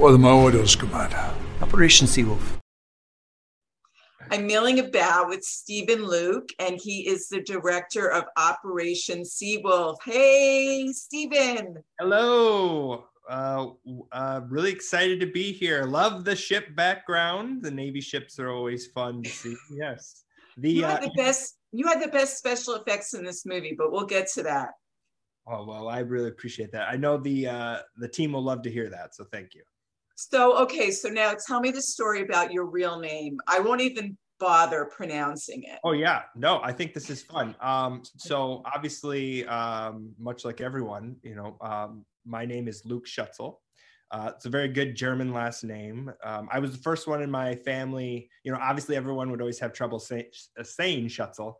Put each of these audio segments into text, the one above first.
or the Maodos Commander. Operation Seawolf. I'm milling about with Steven Luke, and he is the director of Operation Seawolf. Hey, Steven. Hello. Uh, uh, really excited to be here. Love the ship background. The Navy ships are always fun to see. Yes. The, you had uh, the best. You had the best special effects in this movie, but we'll get to that. Oh well, I really appreciate that. I know the uh, the team will love to hear that, so thank you. So, okay, so now tell me the story about your real name. I won't even bother pronouncing it. Oh yeah, no, I think this is fun. Um, so obviously, um, much like everyone, you know, um, my name is Luke Schuetzle. Uh, it's a very good German last name. Um, I was the first one in my family. You know, obviously everyone would always have trouble say, uh, saying Schuetzle.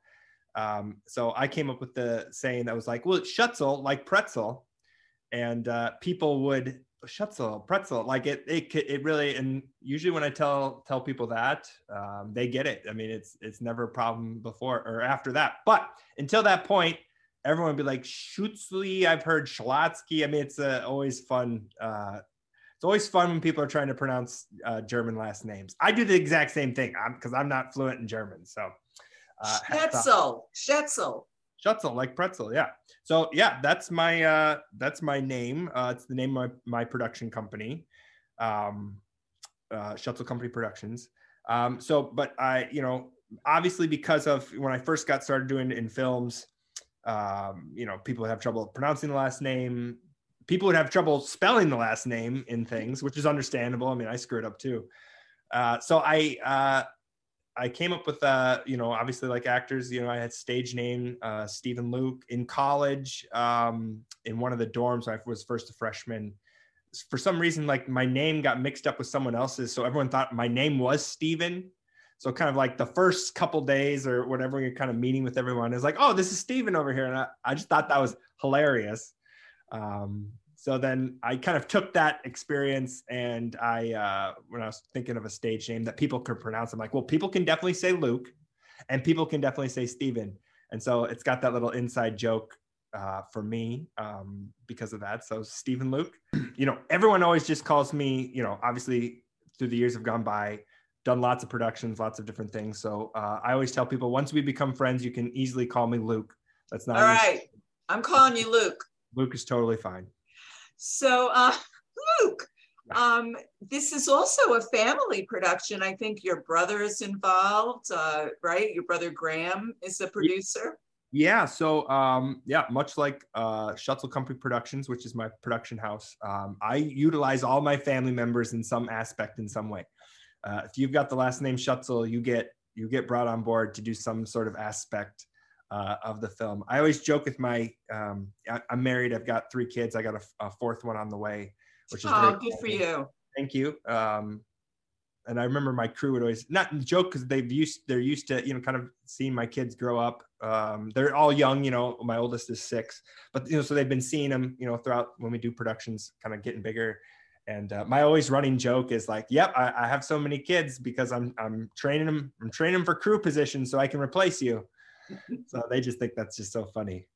Um, so I came up with the saying that was like, well, it's Schuetzle, like pretzel. And uh, people would Schuetzle, pretzel, like it, it, it really, and usually when I tell tell people that, um, they get it. I mean, it's it's never a problem before or after that. But until that point, everyone would be like Schutzli. I've heard Schlotsky. I mean, it's uh, always fun. Uh, it's always fun when people are trying to pronounce uh, German last names. I do the exact same thing because I'm, I'm, not fluent in German. So, uh, Schnitzel, Schnitzel. Schuetzle, like pretzel, yeah. So yeah, that's my uh, that's my name. Uh, it's the name of my, my production company, um, uh, Schuetzle Company Productions. Um, so, but I, you know, obviously because of when I first got started doing in films, um, you know, people have trouble pronouncing the last name. People would have trouble spelling the last name in things, which is understandable. I mean, I screw it up too. Uh, so I uh, I came up with uh, you know, obviously like actors, you know, I had stage name uh, Steven Luke in college. Um, in one of the dorms, I was first a freshman. For some reason, like my name got mixed up with someone else's, so everyone thought my name was Steven. So kind of like the first couple days or whatever, you're kind of meeting with everyone is like, oh, this is Steven over here, and I, I just thought that was hilarious. Um, so then I kind of took that experience and I, uh, when I was thinking of a stage name that people could pronounce, I'm like, well, people can definitely say Luke and people can definitely say Steven. And so it's got that little inside joke uh, for me um, because of that. So Steven Luke, you know, everyone always just calls me, you know, obviously through the years have gone by, done lots of productions, lots of different things. So uh, I always tell people once we become friends, you can easily call me Luke. That's not all right. I'm calling you Luke. Luke is totally fine. So, uh, Luke, um, this is also a family production. I think your brother is involved, uh, right? Your brother Graham is the producer. Yeah. So, um, yeah, much like uh, Schuetzle Company Productions, which is my production house, um, I utilize all my family members in some aspect, in some way. Uh, if you've got the last name Schuetzle, you get you get brought on board to do some sort of aspect uh, of the film. I always joke with my, um, I, am married. I've got three kids. I got a, a, fourth one on the way, which is oh, good for you. Thank you. Um, and I remember my crew would always not joke because they've used they're used to you know kind of seeing my kids grow up. Um, they're all young, you know. My oldest is six, but you know, so they've been seeing them, you know, throughout when we do productions, kind of getting bigger. And uh, my always running joke is like, "Yep, I, I, have so many kids because I'm I'm training them. I'm training them for crew positions so I can replace you." So they just think that's just so funny.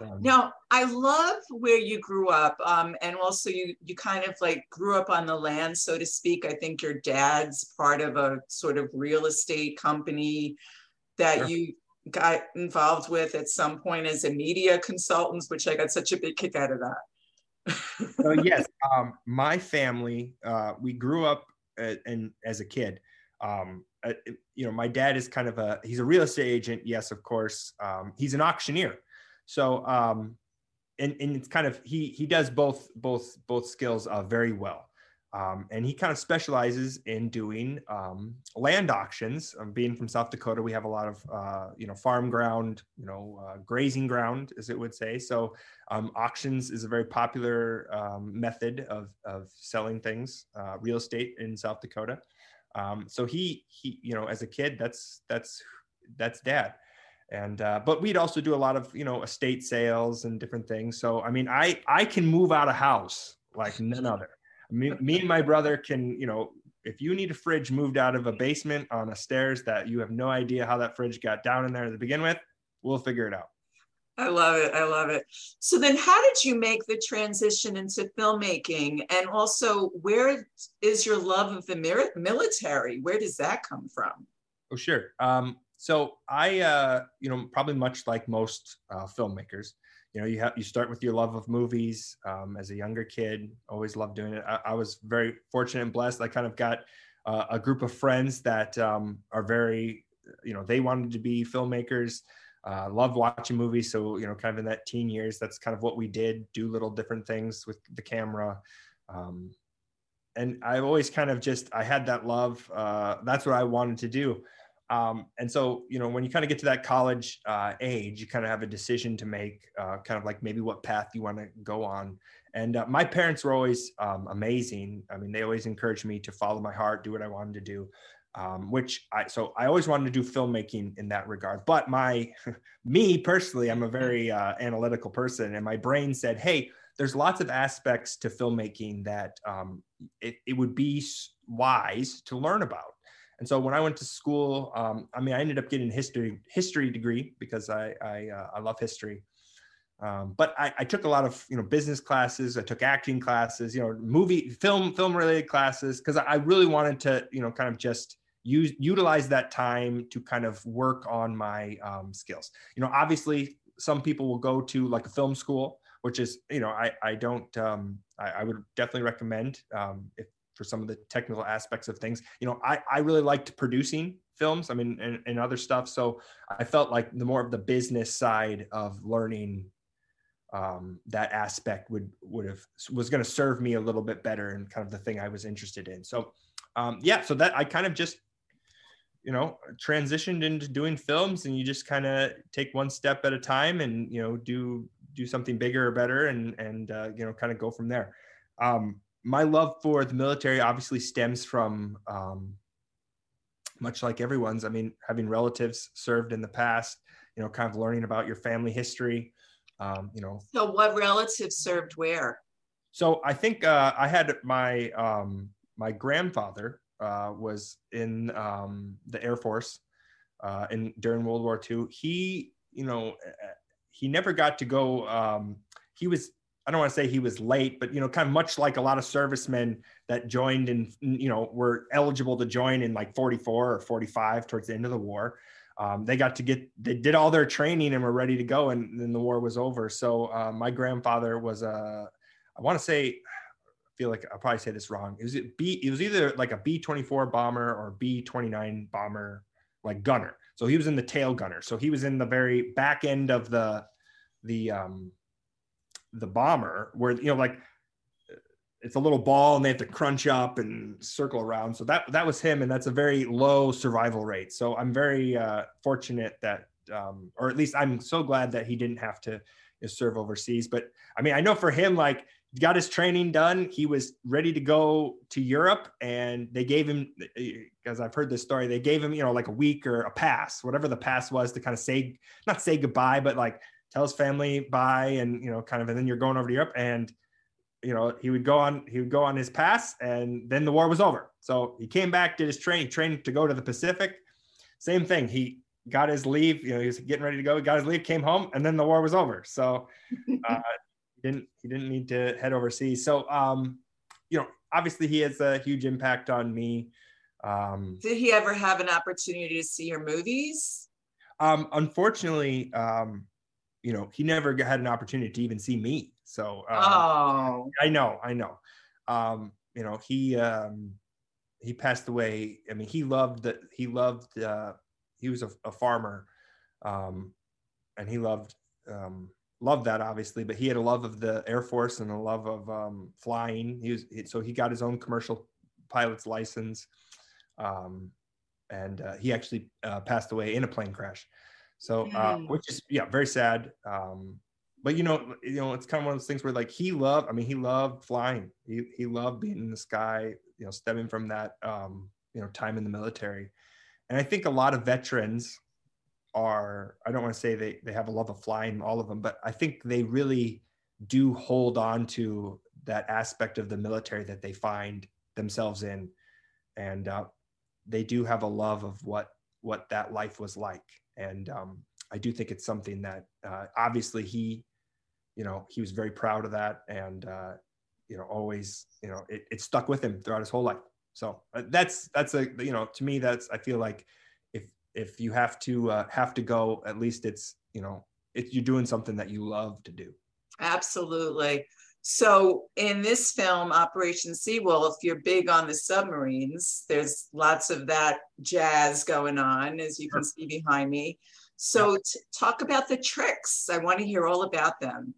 Um, now, I love where you grew up, um, and also you you kind of like grew up on the land, so to speak. I think your dad's part of a sort of real estate company that sure. you got involved with at some point as a media consultant, which I got such a big kick out of that. so yes, um, my family, uh, we grew up uh, and as a kid. Um, uh, you know, my dad is kind of a he's a real estate agent. Yes, of course. Um, he's an auctioneer. So, um, and and it's kind of he he does both both both skills uh, very well. Um, and he kind of specializes in doing um, land auctions. Um, being from South Dakota, we have a lot of uh, you know farm ground, you know uh, grazing ground, as it would say. So um, auctions is a very popular um, method of of selling things, uh, real estate in South Dakota. Um, so he he you know as a kid that's that's that's dad. And uh, but we'd also do a lot of you know estate sales and different things. So i mean i i can move out of house like none other. Me, me and my brother can you know if you need a fridge moved out of a basement on a stairs that you have no idea how that fridge got down in there to begin with we'll figure it out I love it. I love it. So then how did you make the transition into filmmaking? And also, where is your love of the military? Where does that come from? Oh, sure. Um, so I, uh, you know, probably much like most uh, filmmakers, you know, you have you start with your love of movies. Um, as a younger kid, always loved doing it. I, I, was very fortunate and blessed. I kind of got uh, a group of friends that um, are very, you know, they wanted to be filmmakers uh, loved watching movies. So, you know, kind of in that teen years, that's kind of what we did do little different things with the camera. Um, and I've always kind of just, I had that love. Uh, that's what I wanted to do. Um, and so, you know, when you kind of get to that college uh, age, you kind of have a decision to make, uh, kind of like maybe what path you want to go on. And uh, my parents were always um, amazing. I mean, they always encouraged me to follow my heart, do what I wanted to do um, which I so I always wanted to do filmmaking in that regard. But my me personally, I'm a very uh, analytical person, and my brain said, "Hey, there's lots of aspects to filmmaking that um, it, it would be wise to learn about." And so when I went to school, um, I mean, I ended up getting a history history degree because I I, uh, I love history. Um, but I, I, took a lot of you know business classes. I took acting classes, you know, movie, film, film related classes because I really wanted to you know kind of just use utilize that time to kind of work on my um, skills. You know obviously some people will go to like a film school which is you know i i don't um, I, I, would definitely recommend um, if for some of the technical aspects of things. You know i i really liked producing films i mean and, and other stuff so i felt like the more of the business side of learning um, that aspect would would have was going to serve me a little bit better and kind of the thing i was interested in. So um, yeah so that i kind of just you know transitioned into doing films and you just kind of take one step at a time and you know do do something bigger or better and and uh, you know kind of go from there. Um, my love for the military obviously stems from um, much like everyone's i mean having relatives served in the past you know kind of learning about your family history um, you know. So what relatives served where? So i think uh, i had my um, my grandfather uh, was in um, the Air Force uh, in during World War II. He, you know, uh, he never got to go. Um, he was I don't want to say he was late, but you know, kind of much like a lot of servicemen that joined and you know were eligible to join in like 44 or 45 towards the end of the war. Um, they got to get they did all their training and were ready to go, and then the war was over. So uh, my grandfather was a I want to say feel like I'll probably say this wrong. It was it B. It was either like a B twenty four bomber or B twenty nine bomber, like gunner. So he was in the tail gunner. So he was in the very back end of the the um the bomber, where you know like it's a little ball and they have to crunch up and circle around. So that that was him, and that's a very low survival rate. So I'm very uh, fortunate that, um, or at least I'm so glad that he didn't have to serve overseas. But I mean, I know for him, like got his training done. He was ready to go to Europe, and they gave him, because I've heard this story, they gave him, you know, like a week or a pass, whatever the pass was, to kind of say, not say goodbye, but like tell his family bye, and you know, kind of, and then you're going over to Europe, and you know, he would go on, he would go on his pass, and then the war was over. So he came back, did his training, trained to go to the Pacific. Same thing. He got his leave. You know, he was getting ready to go. He got his leave, came home, and then the war was over. So uh, didn't he didn't need to head overseas. So um, you know, obviously he has a huge impact on me. Um, Did he ever have an opportunity to see your movies? Um, unfortunately, um, you know, he never had an opportunity to even see me. So uh, oh, I know, I know. Um, you know, he um, he passed away. I mean, he loved that. He loved. Uh, he was a, a farmer, um, and he loved um, loved that obviously, but he had a love of the Air Force and a love of um, flying. He was so he got his own commercial pilot's license, um, and uh, he actually uh, passed away in a plane crash. So, uh, which is yeah, very sad. Um, but you know, you know, it's kind of one of those things where like he loved. I mean, he loved flying. He he loved being in the sky. You know, stemming from that um, you know time in the military, and I think a lot of veterans are i don't want to say they, they have a love of flying all of them but i think they really do hold on to that aspect of the military that they find themselves in and uh, they do have a love of what what that life was like and um, I do think it's something that uh, obviously he, you know, he was very proud of that, and uh, you know, always, you know, it, it stuck with him throughout his whole life. So uh, that's that's a you know, to me, that's I feel like if you have to uh, have to go, at least it's you know, it's you're doing something that you love to do. Absolutely. So in this film, Operation Seawolf, you're big on the submarines. There's lots of that jazz going on, as you can see behind me. So t- talk about the tricks. I want to hear all about them.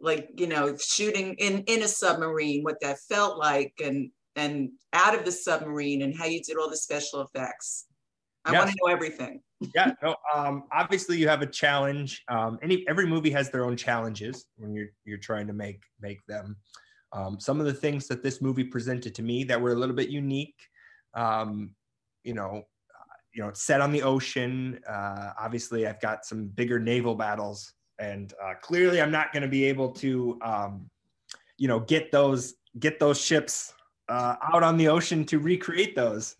Like, you know, shooting in, in a submarine, what that felt like and and out of the submarine and how you did all the special effects. I want to know everything. yeah, no, um, obviously you have a challenge. Um, any every movie has their own challenges when you're you're trying to make make them. Um, some of the things that this movie presented to me that were a little bit unique, um, you know, uh, you know, it's set on the ocean. Uh, obviously, I've got some bigger naval battles, and uh, clearly, I'm not going to be able to, um, you know, get those get those ships uh, out on the ocean to recreate those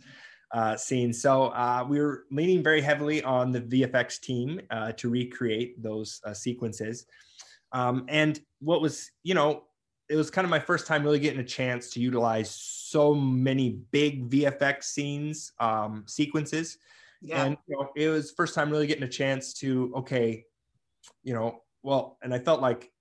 uh, scenes. So uh, we were leaning very heavily on the VFX team uh, to recreate those uh, sequences. Um, and what was, you know, it was kind of my first time really getting a chance to utilize so many big VFX scenes, um, sequences. Yeah. And you know, it was first time really getting a chance to, okay, you know, well, and I felt like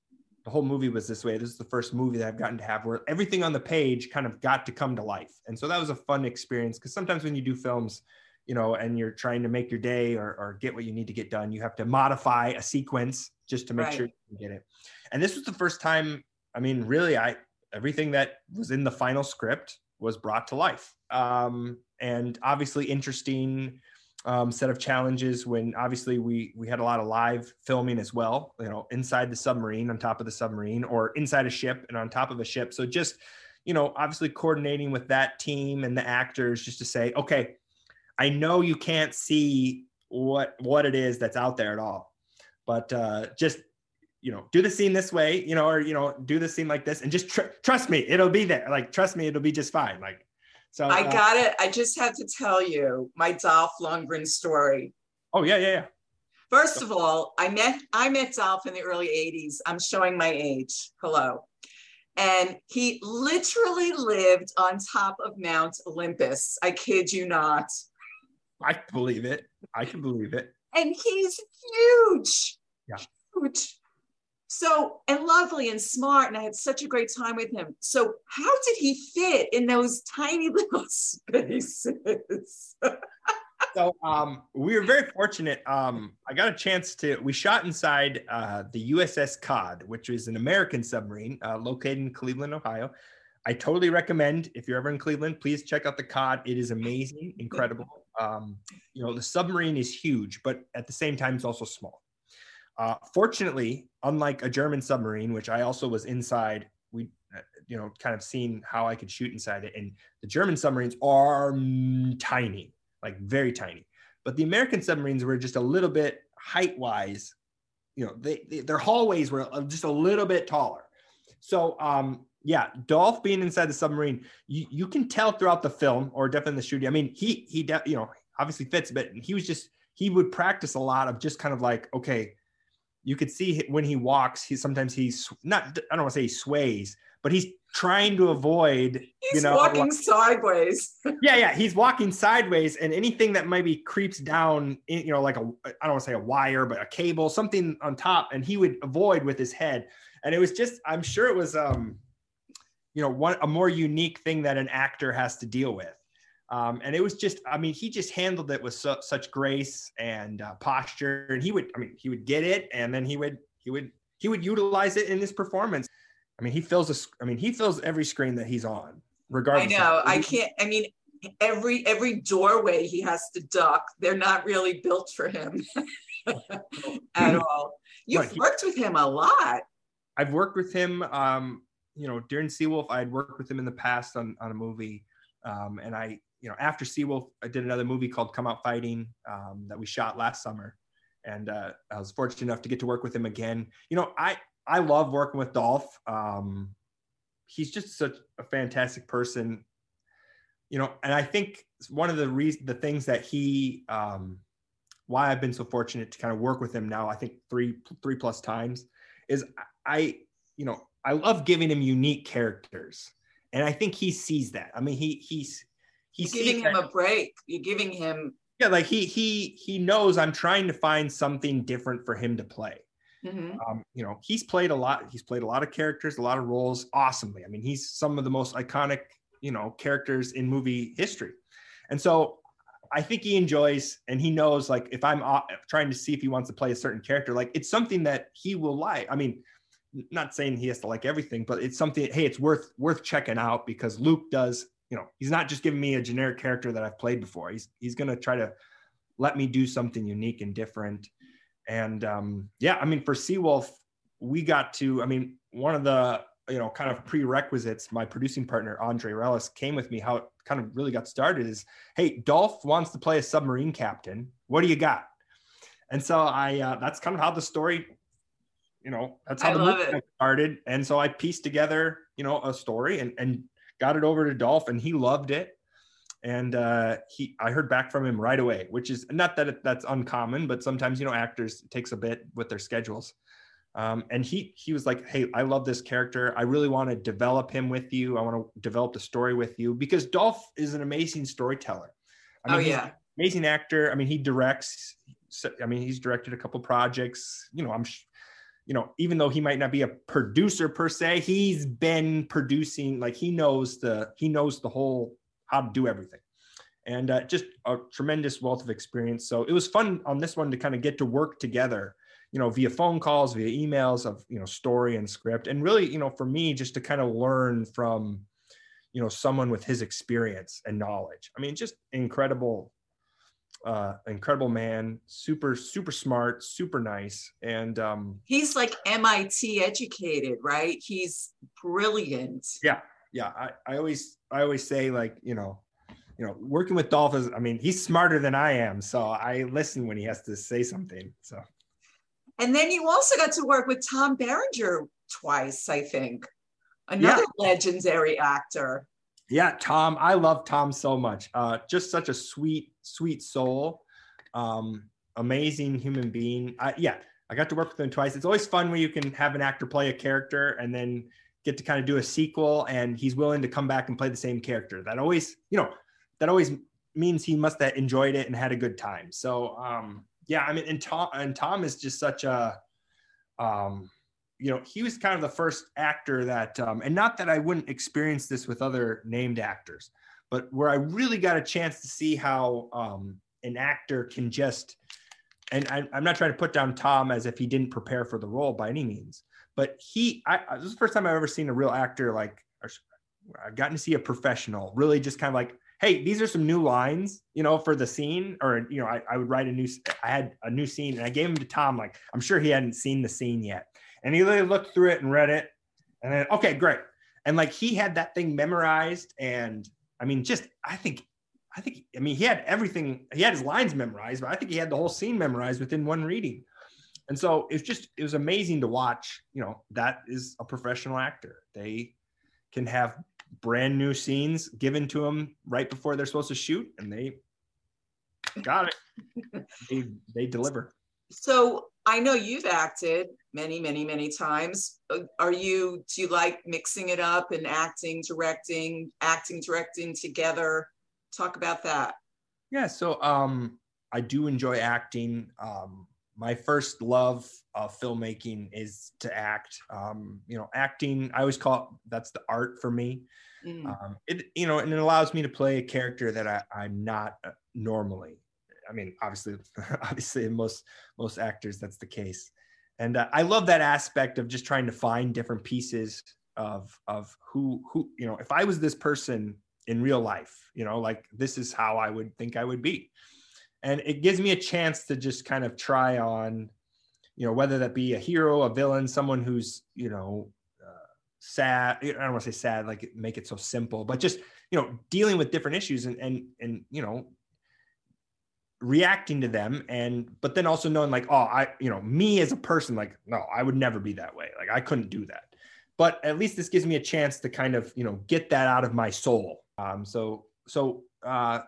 the whole movie was this way. This is the first movie that I've gotten to have where everything on the page kind of got to come to life. And so that was a fun experience because sometimes when you do films, you know, and you're trying to make your day or, or get what you need to get done, you have to modify a sequence just to make right. sure you get it. And this was the first time, I mean, really, I everything that was in the final script was brought to life. Um, and obviously interesting um, set of challenges when obviously we we had a lot of live filming as well you know inside the submarine on top of the submarine or inside a ship and on top of a ship. So just you know obviously coordinating with that team and the actors just to say okay i know you can't see what what it is that's out there at all but uh just you know do the scene this way you know or you know do the scene like this and just tr- trust me it'll be there. Like trust me it'll be just fine. Like so I uh, got it. I just have to tell you my Dolph Lundgren story. Oh yeah, yeah, yeah. First of all, I met I met Dolph in the early 80s. I'm showing my age. Hello. And he literally lived on top of Mount Olympus. I kid you not. I believe it. I can believe it. And he's huge. Yeah. Huge. So, and lovely and smart. And I had such a great time with him. So, how did he fit in those tiny little spaces? so, um, we were very fortunate. Um, I got a chance to, we shot inside uh, the USS Cod, which is an American submarine uh, located in Cleveland, Ohio. I totally recommend if you're ever in Cleveland, please check out the Cod. It is amazing, incredible. Um, you know, the submarine is huge, but at the same time, it's also small. Uh, fortunately, unlike a German submarine, which I also was inside, we, uh, you know, kind of seen how I could shoot inside it. And the German submarines are mm, tiny, like very tiny. But the American submarines were just a little bit height wise, you know, they, they, their hallways were just a little bit taller. So, um, yeah, Dolph being inside the submarine, you, you can tell throughout the film, or definitely in the shooting. I mean, he he, de- you know, obviously fits, but he was just he would practice a lot of just kind of like, okay, you could see when he walks, he sometimes he's not, I don't want to say he sways, but he's trying to avoid, he's you know, walking sideways. yeah, yeah, he's walking sideways, and anything that maybe creeps down, you know, like a, I don't want to say a wire, but a cable, something on top, and he would avoid with his head. And it was just, I'm sure it was, um, you know, one a more unique thing that an actor has to deal with. Um, and it was just, I mean, he just handled it with su- such grace and uh, posture. And he would, I mean, he would get it, and then he would, he would, he would utilize it in his performance. I mean, he fills a, I mean, he fills every screen that he's on, regardless. I know. I can't. I mean, every every doorway he has to duck. They're not really built for him at all. You've right. worked with him a lot. I've worked with him. Um, you know, during Seawolf, I had worked with him in the past on on a movie, um, and I you know, after Seawolf, I did another movie called Come Out Fighting um, that we shot last summer, and uh, I was fortunate enough to get to work with him again. You know, I I love working with Dolph. Um, he's just such a fantastic person. You know, and I think one of the reasons, the things that he um, why I've been so fortunate to kind of work with him now, I think three three plus times, is I you know I love giving him unique characters, and I think he sees that. I mean, he he's he's giving him a break. You're giving him yeah, like he he he knows I'm trying to find something different for him to play. Mm-hmm. Um, you know, he's played a lot. He's played a lot of characters, a lot of roles, awesomely. I mean, he's some of the most iconic, you know, characters in movie history. And so, I think he enjoys, and he knows, like, if I'm trying to see if he wants to play a certain character, like, it's something that he will like. I mean, not saying he has to like everything, but it's something. Hey, it's worth worth checking out because Luke does. You know, he's not just giving me a generic character that I've played before. He's he's gonna try to let me do something unique and different and um, yeah, I mean, for Seawolf, we got to, I mean, one of the, you know, kind of prerequisites, my producing partner, Andre Relis, came with me. How it kind of really got started is, hey, Dolph wants to play a submarine captain. What do you got? And so I, uh, that's kind of how the story, you know, that's how I the movie started. And so I pieced together, you know, a story and, and got it over to Dolph and he loved it and uh, he I heard back from him right away, which is not that it, that's uncommon, but sometimes you know actors takes a bit with their schedules. Um, and he he was like, "Hey, I love this character. I really want to develop him with you. I want to develop the story with you because Dolph is an amazing storyteller. I mean, oh yeah, amazing actor. I mean, he directs. I mean, he's directed a couple projects. You know, I'm." You know, even though he might not be a producer per se, he's been producing. Like he knows the he knows the whole how to do everything and uh, just a tremendous wealth of experience. So it was fun on this one to kind of get to work together, you know, via phone calls, via emails of, you know, story and script. And really, you know, for me, just to kind of learn from, you know, someone with his experience and knowledge. I mean, just incredible, uh, incredible man, super, super smart, super nice. And um, he's like MIT educated, right? He's brilliant. Yeah. Yeah. I, I always, I always say like, you know, you know, working with Dolph is, I mean, he's smarter than I am. So I listen when he has to say something. So. And then you also got to work with Tom Berenger twice, I think. Another yeah. legendary actor. Yeah, Tom. I love Tom so much. Uh, just such a sweet, sweet soul. Um, amazing human being. I, yeah, I got to work with him twice. It's always fun when you can have an actor play a character and then get to kind of do a sequel and he's willing to come back and play the same character. That always, you know, that always means he must have enjoyed it and had a good time. So um, yeah, I mean, and Tom and Tom is just such a, um, you know, he was kind of the first actor that, um, and not that I wouldn't experience this with other named actors, but where I really got a chance to see how um, an actor can just, and I, am not trying to put down Tom as if he didn't prepare for the role by any means, but he, I, this is the first time I've ever seen a real actor like, I've gotten to see a professional really just kind of like hey, these are some new lines, you know, for the scene, or you know, I, I would write a new, I had a new scene, and I gave him to Tom. Like, I'm sure he hadn't seen the scene yet, and he literally looked through it and read it, and then okay, great, and like he had that thing memorized, and I mean, just I think, I think, I mean, he had everything, he had his lines memorized, but I think he had the whole scene memorized within one reading. And so it's just it was amazing to watch. You know, that is a professional actor. They can have brand new scenes given to them right before they're supposed to shoot, and they got it. they they deliver. So I know you've acted many, many, many times. Uh, are you do you like mixing it up and acting, directing, acting, directing together? Talk about that. Yeah, so um I do enjoy acting. Um my first love of filmmaking is to act. Um, you know, acting, I always call it, that's the art for me. Mm. Um, it, you know, and it allows me to play a character that I, I'm not uh, normally. I mean, obviously, obviously, most most actors, that's the case. And uh, I love that aspect of just trying to find different pieces of of who who you know. If I was this person in real life, you know, like this is how I would think I would be and it gives me a chance to just kind of try on you know whether that be a hero a villain someone who's you know uh, sad i don't want to say sad like make it so simple but just you know dealing with different issues and and and you know reacting to them and but then also knowing like oh i you know me as a person like no i would never be that way like i couldn't do that but at least this gives me a chance to kind of you know get that out of my soul um so so uh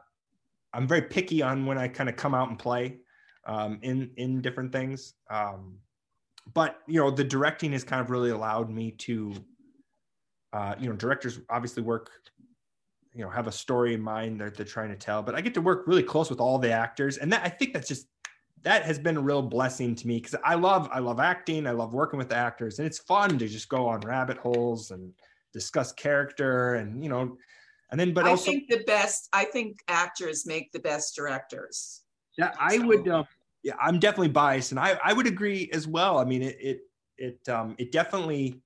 I'm very picky on when I kind of come out and play. um, in in different things. Um, but you know, the directing has kind of really allowed me to, uh, you know, directors obviously work, you know, have a story in mind that they're trying to tell. But I get to work really close with all the actors, and that I think that's just that has been a real blessing to me because I love I love acting, I love working with the actors, and it's fun to just go on rabbit holes and discuss character and you know, and then but I also think the best. I think actors make the best directors. Yeah, I would. Um, yeah, I'm definitely biased, and I I would agree as well. I mean, it it it um it definitely.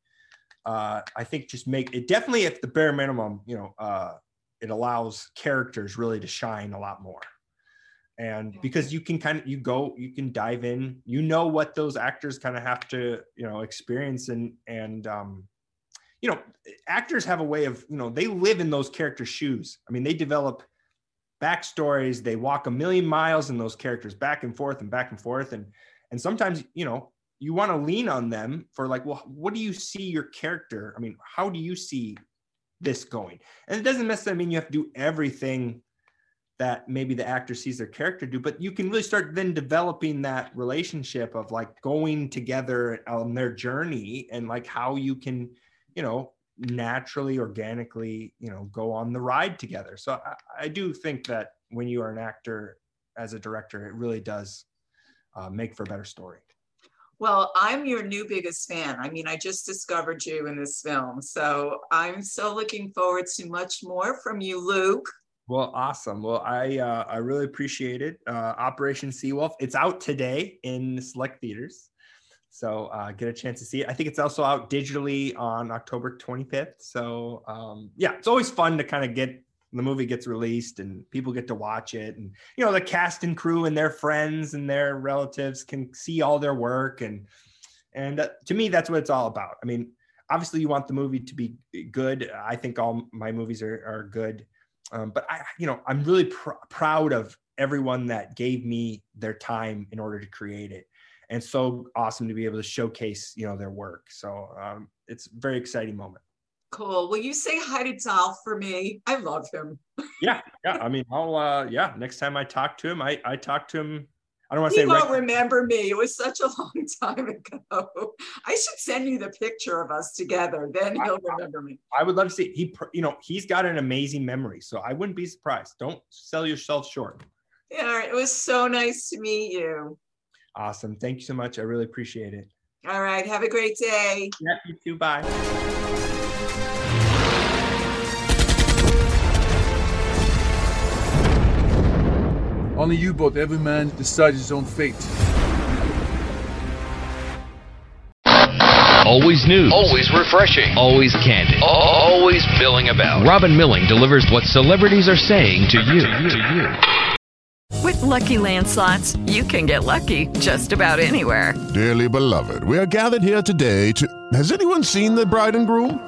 Uh, I think just make it definitely at the bare minimum, you know, uh, it allows characters really to shine a lot more. And because you can kind of you go, you can dive in, you know what those actors kind of have to, you know, experience and and um, you know, actors have a way of, you know, they live in those characters' shoes. I mean, they develop backstories they walk a million miles in those characters back and forth and back and forth and and sometimes you know you want to lean on them for like well what do you see your character i mean how do you see this going. And it doesn't necessarily mean you have to do everything that maybe the actor sees their character do but you can really start then developing that relationship of like going together on their journey and like how you can you know naturally organically you know go on the ride together. So I, I, do think that when you are an actor as a director it really does uh, make for a better story well i'm your new biggest fan. I mean i just discovered you in this film so i'm so looking forward to much more from you luke. Well awesome. Well i uh, i really appreciate it. Uh, operation seawolf it's out today in select theaters. So uh, get a chance to see it. I think it's also out digitally on October 25th. So um, yeah, it's always fun to kind of get the movie gets released and people get to watch it, and you know the cast and crew and their friends and their relatives can see all their work, and and to me that's what it's all about. I mean, obviously you want the movie to be good. I think all my movies are are good, um, but I you know I'm really pr- proud of everyone that gave me their time in order to create it and so awesome to be able to showcase you know their work so um, it's a very exciting moment cool will you say hi to dolph for me i love him yeah yeah i mean i'll uh yeah next time i talk to him i i talk to him I don't want to say. Won't right remember me. It was such a long time ago. I should send you the picture of us together. Then he'll I, remember me. I would love to see. He, you know, he's got an amazing memory, so I wouldn't be surprised. Don't sell yourself short. Yeah, it was so nice to meet you. Awesome. Thank you so much. I really appreciate it. All right. Have a great day. Yeah, you too. Bye. On the U-boat, every man decides his own fate. Always news. Always refreshing. Always candid. Always milling about. Robin Milling delivers what celebrities are saying to you. To you. With lucky landslots, you can get lucky just about anywhere. Dearly beloved, we are gathered here today to. Has anyone seen the bride and groom?